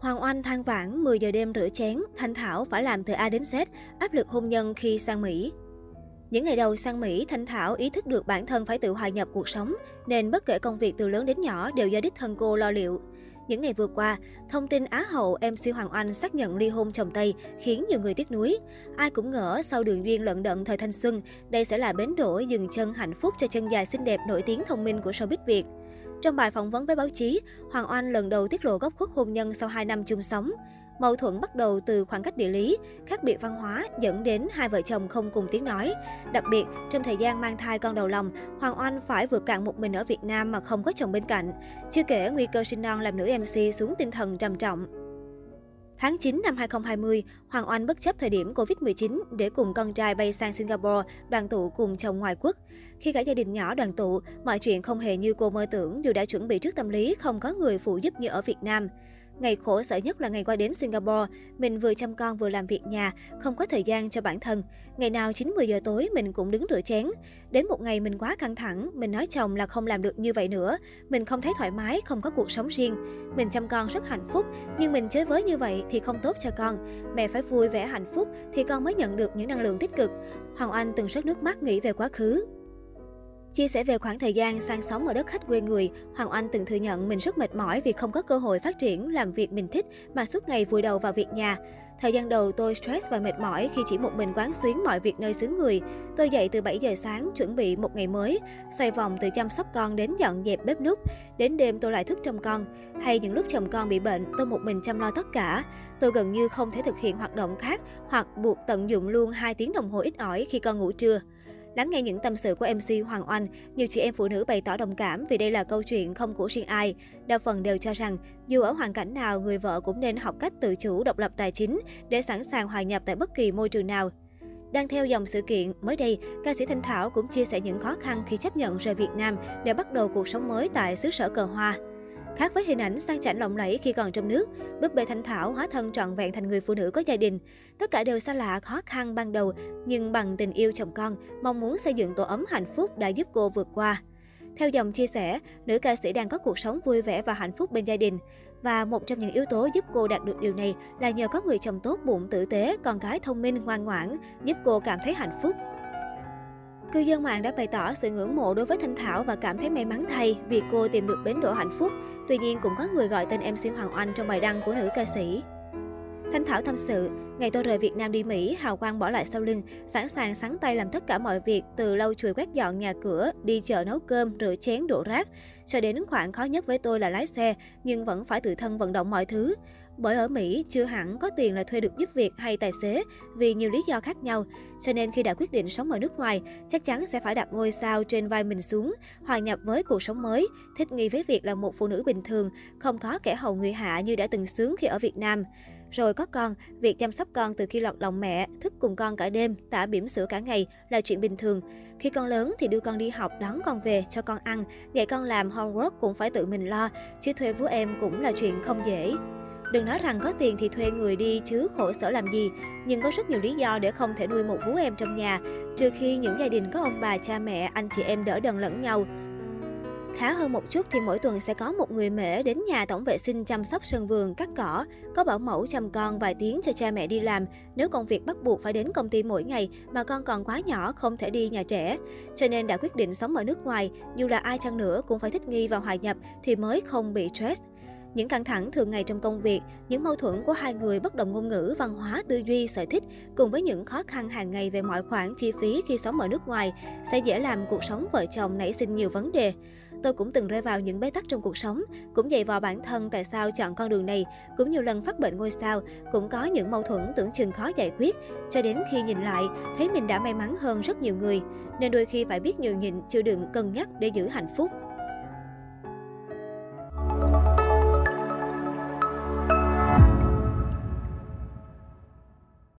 Hoàng Oanh than vãn 10 giờ đêm rửa chén, Thanh Thảo phải làm từ A đến Z, áp lực hôn nhân khi sang Mỹ. Những ngày đầu sang Mỹ, Thanh Thảo ý thức được bản thân phải tự hòa nhập cuộc sống, nên bất kể công việc từ lớn đến nhỏ đều do đích thân cô lo liệu. Những ngày vừa qua, thông tin Á hậu MC Hoàng Oanh xác nhận ly hôn chồng Tây khiến nhiều người tiếc nuối. Ai cũng ngỡ sau đường duyên lận đận thời thanh xuân, đây sẽ là bến đỗ dừng chân hạnh phúc cho chân dài xinh đẹp nổi tiếng thông minh của showbiz Việt. Trong bài phỏng vấn với báo chí, Hoàng Oanh lần đầu tiết lộ góc khuất hôn nhân sau 2 năm chung sống. Mâu thuẫn bắt đầu từ khoảng cách địa lý, khác biệt văn hóa dẫn đến hai vợ chồng không cùng tiếng nói. Đặc biệt, trong thời gian mang thai con đầu lòng, Hoàng Oanh phải vượt cạn một mình ở Việt Nam mà không có chồng bên cạnh. Chưa kể nguy cơ sinh non làm nữ MC xuống tinh thần trầm trọng. Tháng 9 năm 2020, Hoàng Oanh bất chấp thời điểm Covid-19 để cùng con trai bay sang Singapore đoàn tụ cùng chồng ngoài quốc. Khi cả gia đình nhỏ đoàn tụ, mọi chuyện không hề như cô mơ tưởng dù đã chuẩn bị trước tâm lý không có người phụ giúp như ở Việt Nam. Ngày khổ sở nhất là ngày qua đến Singapore, mình vừa chăm con vừa làm việc nhà, không có thời gian cho bản thân. Ngày nào 9-10 giờ tối mình cũng đứng rửa chén. Đến một ngày mình quá căng thẳng, mình nói chồng là không làm được như vậy nữa. Mình không thấy thoải mái, không có cuộc sống riêng. Mình chăm con rất hạnh phúc, nhưng mình chơi với như vậy thì không tốt cho con. Mẹ phải vui vẻ hạnh phúc thì con mới nhận được những năng lượng tích cực. Hoàng Anh từng rớt nước mắt nghĩ về quá khứ. Chia sẻ về khoảng thời gian sang sống ở đất khách quê người, Hoàng Anh từng thừa nhận mình rất mệt mỏi vì không có cơ hội phát triển làm việc mình thích mà suốt ngày vùi đầu vào việc nhà. Thời gian đầu tôi stress và mệt mỏi khi chỉ một mình quán xuyến mọi việc nơi xứ người. Tôi dậy từ 7 giờ sáng chuẩn bị một ngày mới, xoay vòng từ chăm sóc con đến dọn dẹp bếp núc. Đến đêm tôi lại thức trong con. Hay những lúc chồng con bị bệnh, tôi một mình chăm lo tất cả. Tôi gần như không thể thực hiện hoạt động khác hoặc buộc tận dụng luôn 2 tiếng đồng hồ ít ỏi khi con ngủ trưa. Lắng nghe những tâm sự của MC Hoàng Oanh, nhiều chị em phụ nữ bày tỏ đồng cảm vì đây là câu chuyện không của riêng ai. Đa phần đều cho rằng, dù ở hoàn cảnh nào, người vợ cũng nên học cách tự chủ độc lập tài chính để sẵn sàng hòa nhập tại bất kỳ môi trường nào. Đang theo dòng sự kiện, mới đây, ca sĩ Thanh Thảo cũng chia sẻ những khó khăn khi chấp nhận rời Việt Nam để bắt đầu cuộc sống mới tại xứ sở cờ hoa. Khác với hình ảnh sang chảnh lộng lẫy khi còn trong nước, búp bê Thanh Thảo hóa thân trọn vẹn thành người phụ nữ có gia đình. Tất cả đều xa lạ, khó khăn ban đầu, nhưng bằng tình yêu chồng con, mong muốn xây dựng tổ ấm hạnh phúc đã giúp cô vượt qua. Theo dòng chia sẻ, nữ ca sĩ đang có cuộc sống vui vẻ và hạnh phúc bên gia đình. Và một trong những yếu tố giúp cô đạt được điều này là nhờ có người chồng tốt bụng tử tế, con gái thông minh ngoan ngoãn, giúp cô cảm thấy hạnh phúc. Cư dân mạng đã bày tỏ sự ngưỡng mộ đối với Thanh Thảo và cảm thấy may mắn thay vì cô tìm được bến đỗ hạnh phúc. Tuy nhiên cũng có người gọi tên MC Hoàng Oanh trong bài đăng của nữ ca sĩ. Thanh Thảo tâm sự, ngày tôi rời Việt Nam đi Mỹ, hào quang bỏ lại sau lưng, sẵn sàng sắn tay làm tất cả mọi việc, từ lau chùi quét dọn nhà cửa, đi chợ nấu cơm, rửa chén, đổ rác. Cho đến khoảng khó nhất với tôi là lái xe, nhưng vẫn phải tự thân vận động mọi thứ. Bởi ở Mỹ, chưa hẳn có tiền là thuê được giúp việc hay tài xế vì nhiều lý do khác nhau. Cho nên khi đã quyết định sống ở nước ngoài, chắc chắn sẽ phải đặt ngôi sao trên vai mình xuống, hòa nhập với cuộc sống mới, thích nghi với việc là một phụ nữ bình thường, không có kẻ hầu người hạ như đã từng sướng khi ở Việt Nam. Rồi có con, việc chăm sóc con từ khi lọt lòng mẹ, thức cùng con cả đêm, tả bỉm sữa cả ngày là chuyện bình thường. Khi con lớn thì đưa con đi học, đón con về, cho con ăn, dạy con làm homework cũng phải tự mình lo, chứ thuê vú em cũng là chuyện không dễ. Đừng nói rằng có tiền thì thuê người đi chứ khổ sở làm gì, nhưng có rất nhiều lý do để không thể nuôi một vú em trong nhà, trừ khi những gia đình có ông bà, cha mẹ, anh chị em đỡ đần lẫn nhau. Khá hơn một chút thì mỗi tuần sẽ có một người mẹ đến nhà tổng vệ sinh chăm sóc sân vườn, cắt cỏ, có bảo mẫu chăm con vài tiếng cho cha mẹ đi làm nếu công việc bắt buộc phải đến công ty mỗi ngày mà con còn quá nhỏ không thể đi nhà trẻ. Cho nên đã quyết định sống ở nước ngoài, dù là ai chăng nữa cũng phải thích nghi và hòa nhập thì mới không bị stress. Những căng thẳng thường ngày trong công việc, những mâu thuẫn của hai người bất đồng ngôn ngữ, văn hóa, tư duy, sở thích cùng với những khó khăn hàng ngày về mọi khoản chi phí khi sống ở nước ngoài sẽ dễ làm cuộc sống vợ chồng nảy sinh nhiều vấn đề. Tôi cũng từng rơi vào những bế tắc trong cuộc sống, cũng dạy vào bản thân tại sao chọn con đường này, cũng nhiều lần phát bệnh ngôi sao, cũng có những mâu thuẫn tưởng chừng khó giải quyết, cho đến khi nhìn lại, thấy mình đã may mắn hơn rất nhiều người. Nên đôi khi phải biết nhường nhịn, chịu đựng, cân nhắc để giữ hạnh phúc.